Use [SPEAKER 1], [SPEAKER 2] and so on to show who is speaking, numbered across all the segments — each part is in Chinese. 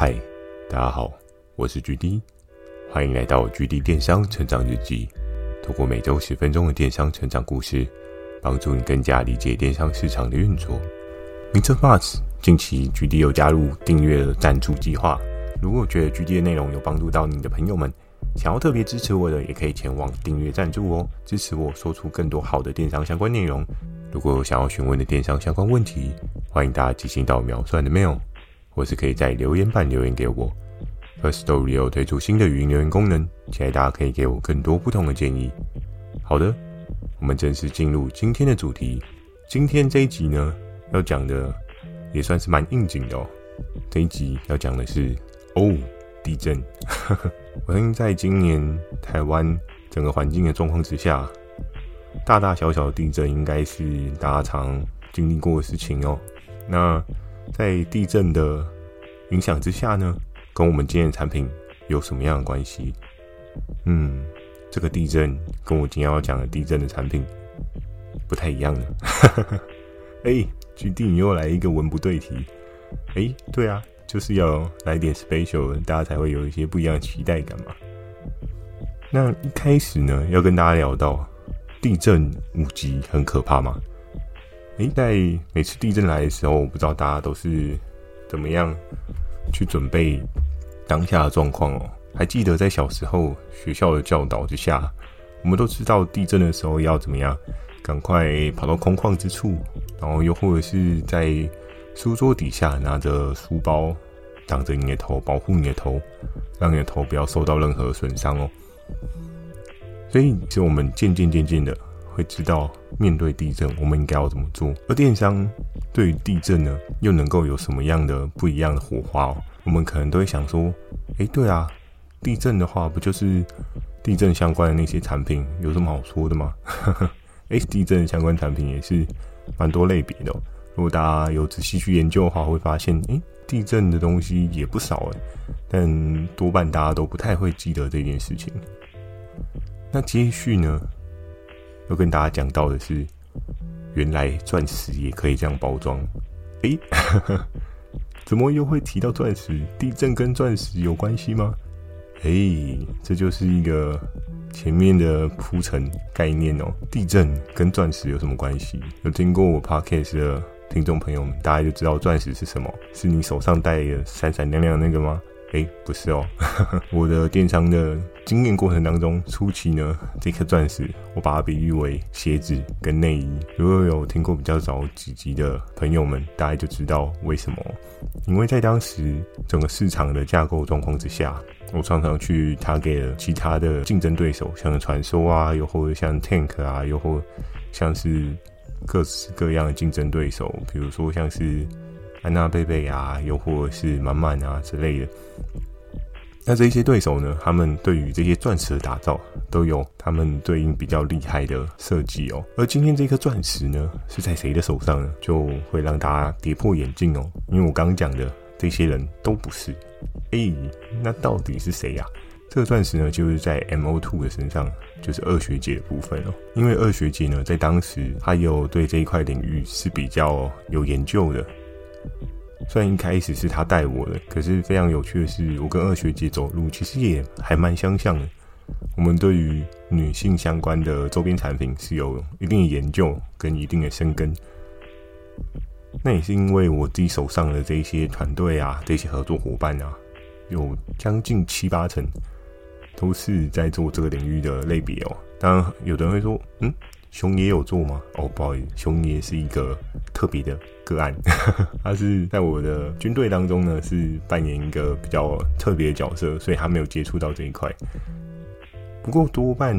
[SPEAKER 1] 嗨，大家好，我是 GD，欢迎来到 GD 电商成长日记。透过每周十分钟的电商成长故事，帮助你更加理解电商市场的运作。Mr. Buzz，近期 GD 有加入订阅的赞助计划。如果觉得 GD 的内容有帮助到你的朋友们，想要特别支持我的，也可以前往订阅赞助哦，支持我说出更多好的电商相关内容。如果有想要询问的电商相关问题，欢迎大家寄信到秒算的 mail。或是可以在留言板留言给我。Firstory 有推出新的语音留言功能，期待大家可以给我更多不同的建议。好的，我们正式进入今天的主题。今天这一集呢，要讲的也算是蛮应景的哦。这一集要讲的是哦，地震。我相信在今年台湾整个环境的状况之下，大大小小的地震应该是大家常经历过的事情哦。那在地震的影响之下呢，跟我们今天的产品有什么样的关系？嗯，这个地震跟我今天要讲的地震的产品不太一样呢。哎，GD 你又来一个文不对题。哎，对啊，就是要来点 special，大家才会有一些不一样的期待感嘛。那一开始呢，要跟大家聊到地震五级很可怕吗？诶，在每次地震来的时候，我不知道大家都是怎么样去准备当下的状况哦。还记得在小时候学校的教导之下，我们都知道地震的时候要怎么样，赶快跑到空旷之处，然后又或者是在书桌底下拿着书包挡着你的头，保护你的头，让你的头不要受到任何损伤哦。所以，其实我们渐渐渐渐的。会知道面对地震，我们应该要怎么做。而电商对于地震呢，又能够有什么样的不一样的火花哦？我们可能都会想说，哎，对啊，地震的话，不就是地震相关的那些产品有什么好说的吗？哎，地震相关产品也是蛮多类别的。如果大家有仔细去研究的话，会发现，哎，地震的东西也不少哎，但多半大家都不太会记得这件事情。那接续呢？要跟大家讲到的是，原来钻石也可以这样包装。诶，怎么又会提到钻石？地震跟钻石有关系吗？诶，这就是一个前面的铺陈概念哦。地震跟钻石有什么关系？有听过我 podcast 的听众朋友们，大家就知道钻石是什么？是你手上戴的闪闪亮亮的那个吗？哎，不是哦，我的电商的经验过程当中，初期呢，这颗钻石我把它比喻为鞋子跟内衣。如果有听过比较早几集的朋友们，大概就知道为什么。因为在当时整个市场的架构状况之下，我常常去 target 了其他的竞争对手，像传说啊，又或者像 Tank 啊，又或像是各式各样的竞争对手，比如说像是。安娜贝贝啊，又或是满满啊之类的。那这些对手呢，他们对于这些钻石的打造，都有他们对应比较厉害的设计哦。而今天这颗钻石呢，是在谁的手上呢？就会让大家跌破眼镜哦。因为我刚刚讲的这些人都不是。诶，那到底是谁呀？这个钻石呢，就是在 M O Two 的身上，就是二学姐的部分哦。因为二学姐呢，在当时她有对这一块领域是比较有研究的。虽然一开始是他带我的，可是非常有趣的是，我跟二学姐走路其实也还蛮相像的。我们对于女性相关的周边产品是有一定的研究跟一定的深耕。那也是因为我自己手上的这些团队啊，这些合作伙伴啊，有将近七八成都是在做这个领域的类别哦。当然，有的人会说，嗯。熊爷有做吗？哦，不好意思，熊爷是一个特别的个案，他是在我的军队当中呢，是扮演一个比较特别的角色，所以他没有接触到这一块。不过多半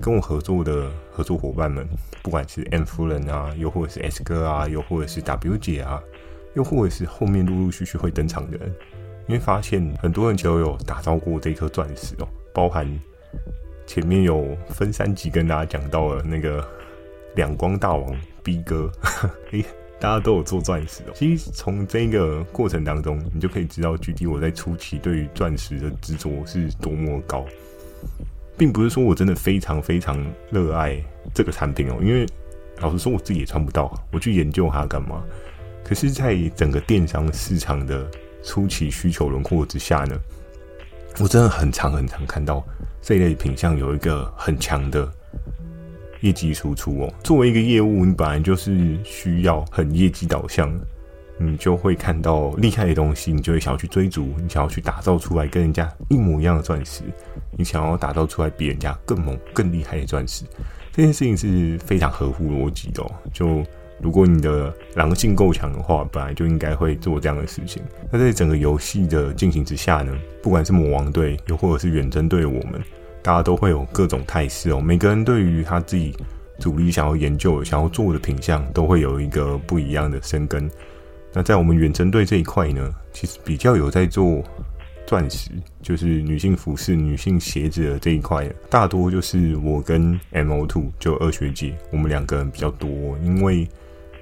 [SPEAKER 1] 跟我合作的合作伙伴们，不管是 M 夫人啊，又或者是 S 哥啊，又或者是 W 姐啊，又或者是后面陆陆续续会登场的人，因为发现很多人都有打造过这颗钻石哦，包含。前面有分三集跟大家讲到了那个两光大王 B 哥，诶，大家都有做钻石哦。其实从这个过程当中，你就可以知道具体我在初期对于钻石的执着是多么高，并不是说我真的非常非常热爱这个产品哦，因为老实说我自己也穿不到，我去研究它干嘛？可是，在整个电商市场的初期需求轮廓之下呢，我真的很常很常看到这一类品相有一个很强的业绩输出哦。作为一个业务，你本来就是需要很业绩导向。你就会看到厉害的东西，你就会想要去追逐，你想要去打造出来跟人家一模一样的钻石，你想要打造出来比人家更猛、更厉害的钻石，这件事情是非常合乎逻辑的哦。就如果你的狼性够强的话，本来就应该会做这样的事情。那在整个游戏的进行之下呢，不管是魔王队又或者是远征队我们，大家都会有各种态势哦。每个人对于他自己主力想要研究、想要做的品相，都会有一个不一样的深耕。那在我们远征队这一块呢，其实比较有在做钻石，就是女性服饰、女性鞋子的这一块，大多就是我跟 M O Two 就二学姐，我们两个人比较多，因为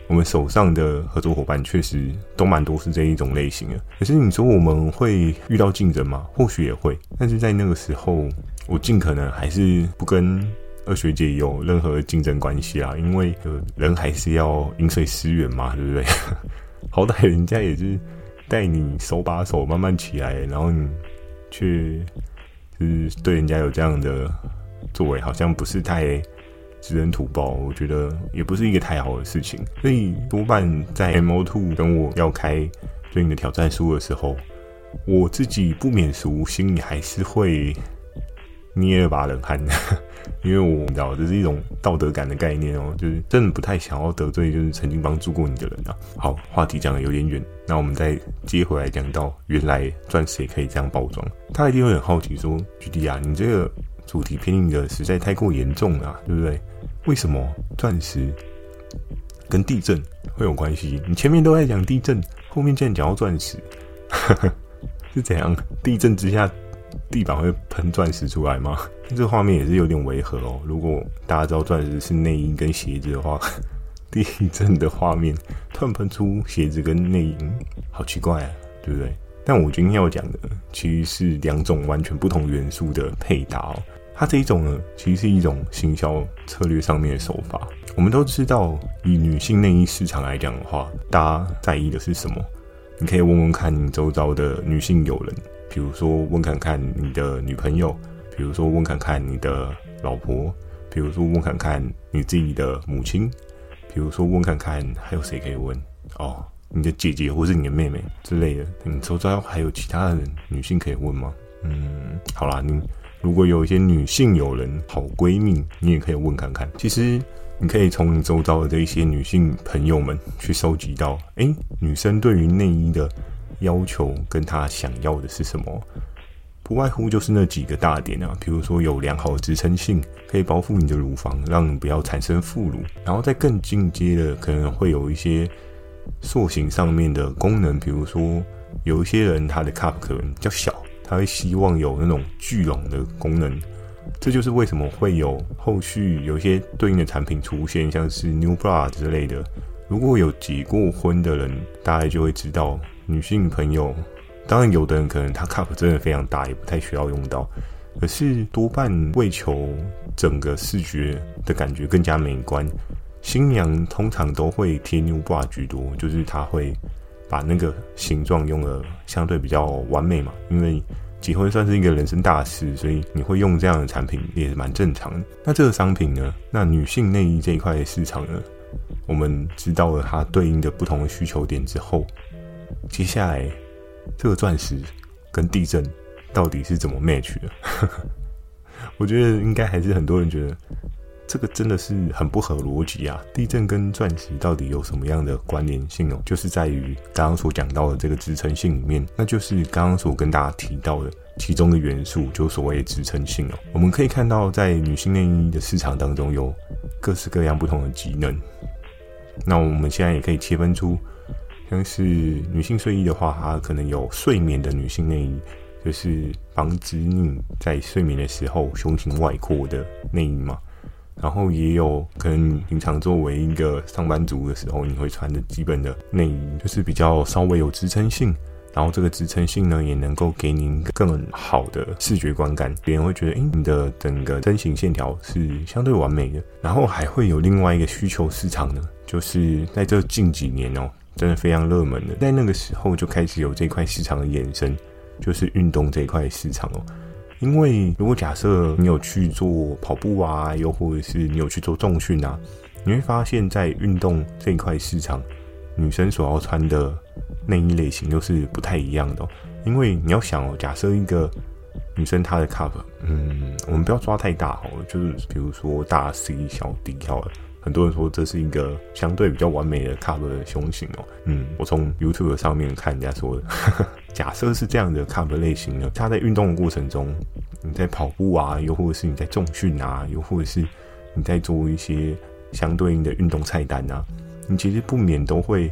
[SPEAKER 1] 我们手上的合作伙伴确实都蛮多是这一种类型的。可是你说我们会遇到竞争吗？或许也会，但是在那个时候，我尽可能还是不跟二学姐有任何竞争关系啊，因为人还是要饮水思源嘛，对不对？好歹人家也是带你手把手慢慢起来，然后你却就是对人家有这样的作为，好像不是太知恩图报。我觉得也不是一个太好的事情。所以多半在 MO2 跟我要开对应的挑战书的时候，我自己不免俗，心里还是会捏了把冷汗。因为我知道这是一种道德感的概念哦，就是真的不太想要得罪，就是曾经帮助过你的人啊。好，话题讲的有点远，那我们再接回来讲到，原来钻石也可以这样包装。他一定会很好奇说：“GD 啊，你这个主题偏离的实在太过严重了啊，对不对？为什么钻石跟地震会有关系？你前面都在讲地震，后面竟然讲到钻石，是怎样？地震之下？”地板会喷钻石出来吗？这画面也是有点违和哦。如果大家知道钻石是内衣跟鞋子的话，地震的画面突然喷出鞋子跟内衣，好奇怪啊，对不对？但我今天要讲的其实是两种完全不同元素的配搭哦。它这一种呢，其实是一种行销策略上面的手法。我们都知道，以女性内衣市场来讲的话，大家在意的是什么？你可以问问看你周遭的女性友人。比如说，问看看你的女朋友；比如说，问看看你的老婆；比如说，问看看你自己的母亲；比如说，问看看还有谁可以问哦，你的姐姐或是你的妹妹之类的。你周遭还有其他的女性可以问吗？嗯，好啦，你如果有一些女性友人、好闺蜜，你也可以问看看。其实，你可以从你周遭的这一些女性朋友们去收集到，诶，女生对于内衣的。要求跟她想要的是什么？不外乎就是那几个大点啊，比如说有良好的支撑性，可以保护你的乳房，让你不要产生副乳。然后再更进阶的，可能会有一些塑形上面的功能，比如说有一些人她的 cup 可能较小，他会希望有那种聚拢的功能。这就是为什么会有后续有一些对应的产品出现，像是 New Bra 之类的。如果有结过婚的人，大概就会知道。女性朋友，当然有的人可能他 cup 真的非常大，也不太需要用到。可是多半为求整个视觉的感觉更加美观，新娘通常都会贴 new bra 居多，就是她会把那个形状用的相对比较完美嘛。因为结婚算是一个人生大事，所以你会用这样的产品也是蛮正常的。那这个商品呢？那女性内衣这一块市场呢？我们知道了它对应的不同的需求点之后。接下来，这个钻石跟地震到底是怎么 match 的？我觉得应该还是很多人觉得这个真的是很不合逻辑啊！地震跟钻石到底有什么样的关联性哦？就是在于刚刚所讲到的这个支撑性里面，那就是刚刚所跟大家提到的其中的元素，就所谓的支撑性哦。我们可以看到，在女性内衣的市场当中，有各式各样不同的机能。那我们现在也可以切分出。像是女性睡衣的话，它可能有睡眠的女性内衣，就是防止你在睡眠的时候胸型外扩的内衣嘛。然后也有可能你平常作为一个上班族的时候，你会穿的基本的内衣，就是比较稍微有支撑性。然后这个支撑性呢，也能够给你更好的视觉观感，别人会觉得，诶，你的整个身形线条是相对完美的。然后还会有另外一个需求市场呢，就是在这近几年哦。真的非常热门的。在那个时候就开始有这块市场的衍生，就是运动这一块市场哦。因为如果假设你有去做跑步啊，又或者是你有去做重训啊，你会发现在运动这一块市场，女生所要穿的内衣类型又是不太一样的。因为你要想哦，假设一个女生她的 cup，嗯，我们不要抓太大哦，就是比如说大 C 小 D 好了。很多人说这是一个相对比较完美的 cup 的胸型哦。嗯，我从 YouTube 上面看人家说的。假设是这样的 cup 类型呢，它在运动的过程中，你在跑步啊，又或者是你在重训啊，又或者是你在做一些相对应的运动菜单啊，你其实不免都会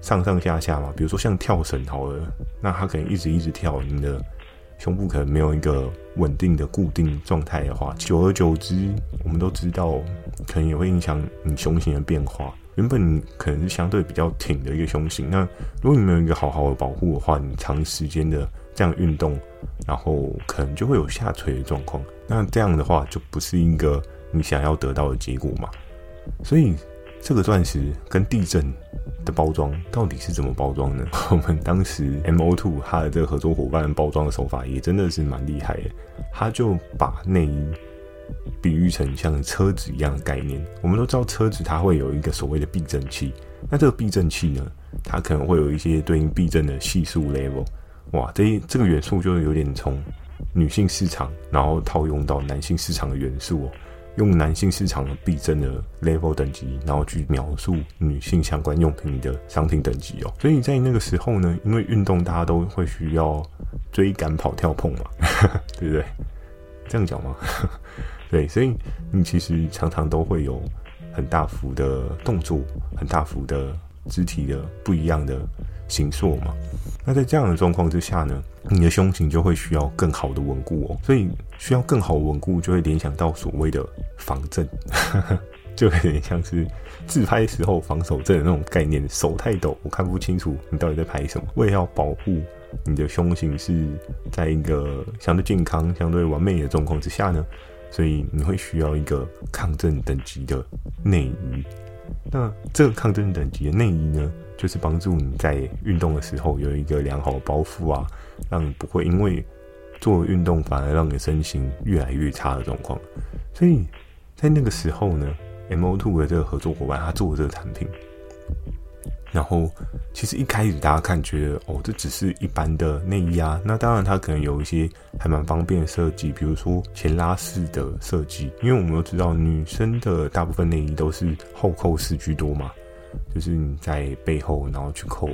[SPEAKER 1] 上上下下嘛。比如说像跳绳好了，那它可能一直一直跳，你的胸部可能没有一个稳定的固定状态的话，久而久之，我们都知道，可能也会影响你胸型的变化。原本可能是相对比较挺的一个胸型，那如果你没有一个好好的保护的话，你长时间的这样运动，然后可能就会有下垂的状况。那这样的话，就不是一个你想要得到的结果嘛。所以这个钻石跟地震的包装到底是怎么包装呢？我们当时 M O Two 它的这个合作伙伴包装的手法也真的是蛮厉害的，他就把内衣。比喻成像车子一样的概念，我们都知道车子它会有一个所谓的避震器，那这个避震器呢，它可能会有一些对应避震的系数 level，哇，这这个元素就有点从女性市场，然后套用到男性市场的元素哦，用男性市场的避震的 level 等级，然后去描述女性相关用品的商品等级哦，所以在那个时候呢，因为运动大家都会需要追赶跑跳碰嘛，对不对？这样讲吗？对，所以你其实常常都会有很大幅的动作，很大幅的肢体的不一样的形塑嘛。那在这样的状况之下呢，你的胸型就会需要更好的稳固哦。所以需要更好稳固，就会联想到所谓的防震，就有点像是自拍时候防守震的那种概念。手太抖，我看不清楚你到底在拍什么。为了要保护你的胸型是在一个相对健康、相对完美的状况之下呢。所以你会需要一个抗震等级的内衣。那这个抗震等级的内衣呢，就是帮助你在运动的时候有一个良好的包覆啊，让你不会因为做运动反而让你的身形越来越差的状况。所以在那个时候呢，Mo Two 的这个合作伙伴他做的这个产品。然后，其实一开始大家看觉得哦，这只是一般的内衣啊。那当然，它可能有一些还蛮方便的设计，比如说前拉式的设计。因为我们都知道，女生的大部分内衣都是后扣式居多嘛，就是你在背后然后去扣。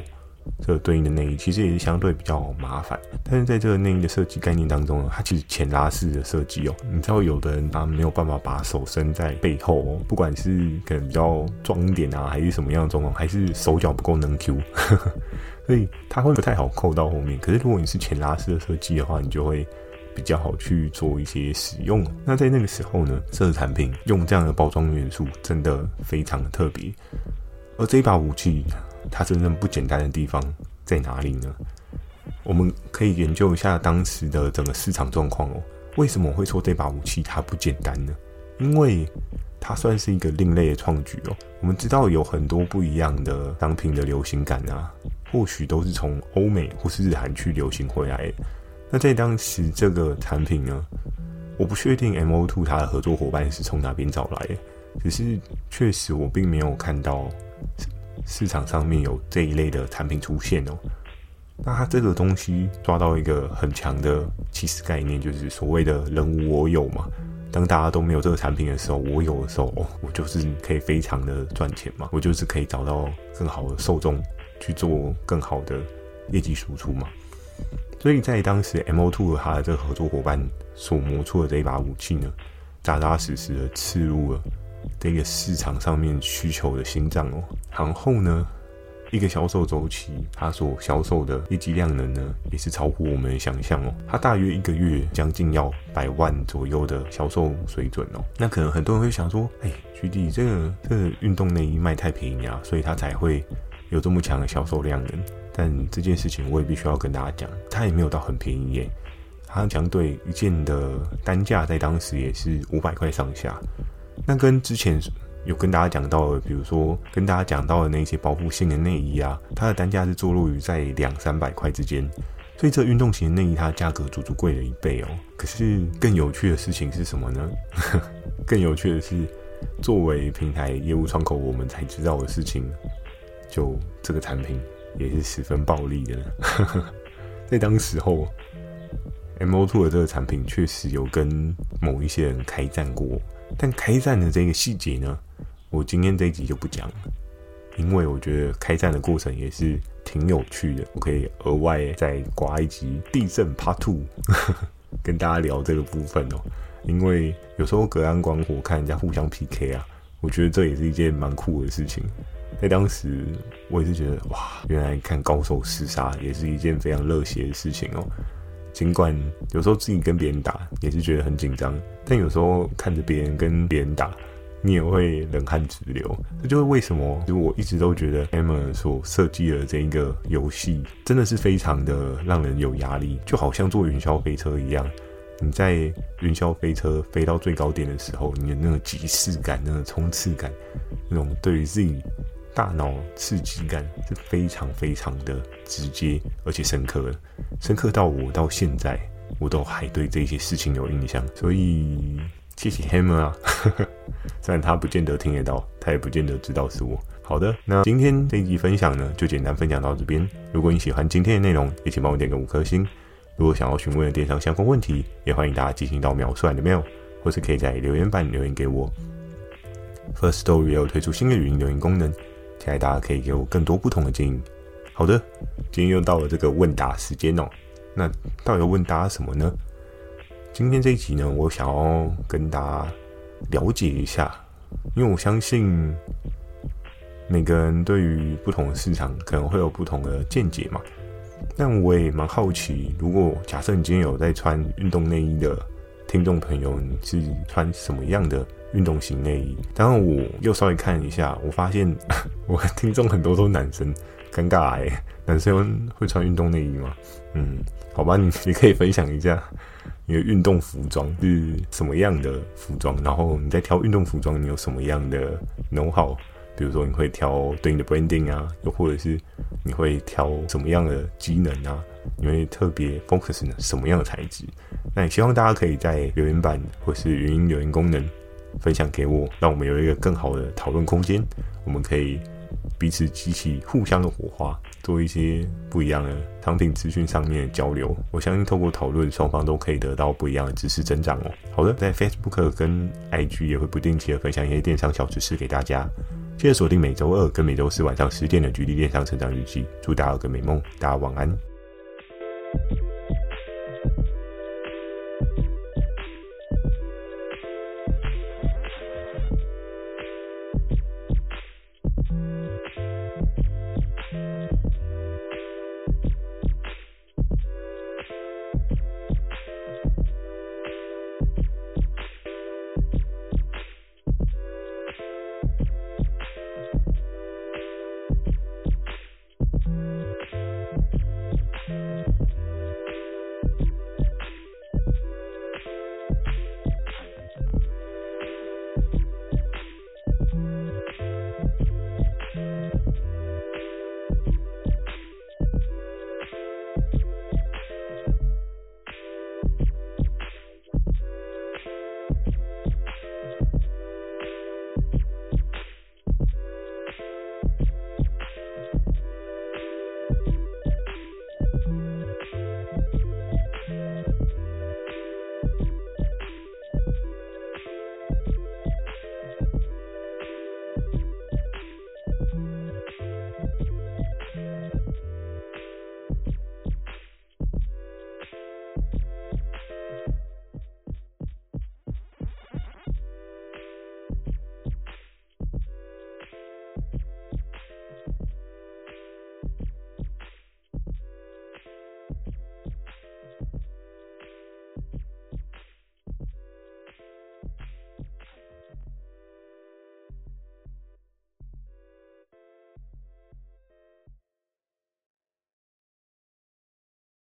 [SPEAKER 1] 这个对应的内衣其实也是相对比较麻烦，但是在这个内衣的设计概念当中呢，它其实前拉式的设计哦。你知道有的人他没有办法把手伸在背后哦，不管是可能比较壮一点啊，还是什么样的状况，还是手脚不够能 Q，所以它会不太好扣到后面。可是如果你是前拉式的设计的话，你就会比较好去做一些使用。那在那个时候呢，这个产品用这样的包装元素真的非常的特别，而这一把武器。它真正不简单的地方在哪里呢？我们可以研究一下当时的整个市场状况哦。为什么会说这把武器它不简单呢？因为它算是一个另类的创举哦。我们知道有很多不一样的商品的流行感啊，或许都是从欧美或是日韩去流行回来。那在当时这个产品呢，我不确定 M O Two 它的合作伙伴是从哪边找来的，只是确实我并没有看到。市场上面有这一类的产品出现哦，那它这个东西抓到一个很强的起始概念，就是所谓的“人无我有”嘛。当大家都没有这个产品的时候，我有的时候，哦，我就是可以非常的赚钱嘛，我就是可以找到更好的受众去做更好的业绩输出嘛。所以在当时 MO2 和他的这个合作伙伴所磨出的这一把武器呢，扎扎实实的刺入了。这个市场上面需求的心脏哦，然后呢，一个销售周期，它所销售的业绩量能呢，也是超乎我们的想象哦。它大约一个月将近要百万左右的销售水准哦。那可能很多人会想说，哎徐弟这个这个运动内衣卖太便宜啊，所以它才会有这么强的销售量能。但这件事情我也必须要跟大家讲，它也没有到很便宜耶。它相对一件的单价在当时也是五百块上下。那跟之前有跟大家讲到的，比如说跟大家讲到的那些保护性的内衣啊，它的单价是坐落于在两三百块之间，所以这运动型内衣它价格足足贵了一倍哦。可是更有趣的事情是什么呢？更有趣的是，作为平台业务窗口，我们才知道的事情，就这个产品也是十分暴利的。在当时候。，M O Two 的这个产品确实有跟某一些人开战过，但开战的这个细节呢，我今天这一集就不讲了，因为我觉得开战的过程也是挺有趣的，我可以额外再刮一集地震 Part Two，跟大家聊这个部分哦。因为有时候隔岸观火，看人家互相 PK 啊，我觉得这也是一件蛮酷的事情。在当时，我也是觉得哇，原来看高手厮杀也是一件非常热血的事情哦。尽管有时候自己跟别人打也是觉得很紧张，但有时候看着别人跟别人打，你也会冷汗直流。这就是为什么，就我一直都觉得 Hammer 所设计的这一个游戏真的是非常的让人有压力，就好像坐云霄飞车一样。你在云霄飞车飞到最高点的时候，你的那个即视感、那个冲刺感、那种对于自己。大脑刺激感是非常非常的直接，而且深刻的，深刻到我到现在我都还对这些事情有印象。所以谢谢 Hammer 啊，虽然他不见得听得到，他也不见得知道是我。好的，那今天这一集分享呢，就简单分享到这边。如果你喜欢今天的内容，也请帮我点个五颗星。如果想要询问的电商相关问题，也欢迎大家进行到描述栏的 mail，或是可以在留言板留言给我。First Story 也有推出新的语音留言功能。期待大家可以给我更多不同的建议。好的，今天又到了这个问答时间哦。那到底要问大家什么呢？今天这一集呢，我想要跟大家了解一下，因为我相信每个人对于不同的市场可能会有不同的见解嘛。但我也蛮好奇，如果假设你今天有在穿运动内衣的听众朋友，你是穿什么样的？运动型内衣，然后我又稍微看一下，我发现 我听众很多都是男生，尴尬哎，男生会穿运动内衣吗？嗯，好吧，你你可以分享一下你的运动服装是什么样的服装，然后你在挑运动服装，你有什么样的 know-how？比如说你会挑对应的 branding 啊，又或者是你会挑什么样的机能啊？你会特别 focus 什么样的材质？那也希望大家可以在留言板或是语音留言功能。分享给我，让我们有一个更好的讨论空间。我们可以彼此激起互相的火花，做一些不一样的商品资讯上面的交流。我相信透过讨论，双方都可以得到不一样的知识增长哦。好的，在 Facebook 跟 IG 也会不定期的分享一些电商小知识给大家。记得锁定每周二跟每周四晚上十点的《GD 电商成长日记》。祝大家有个美梦，大家晚安。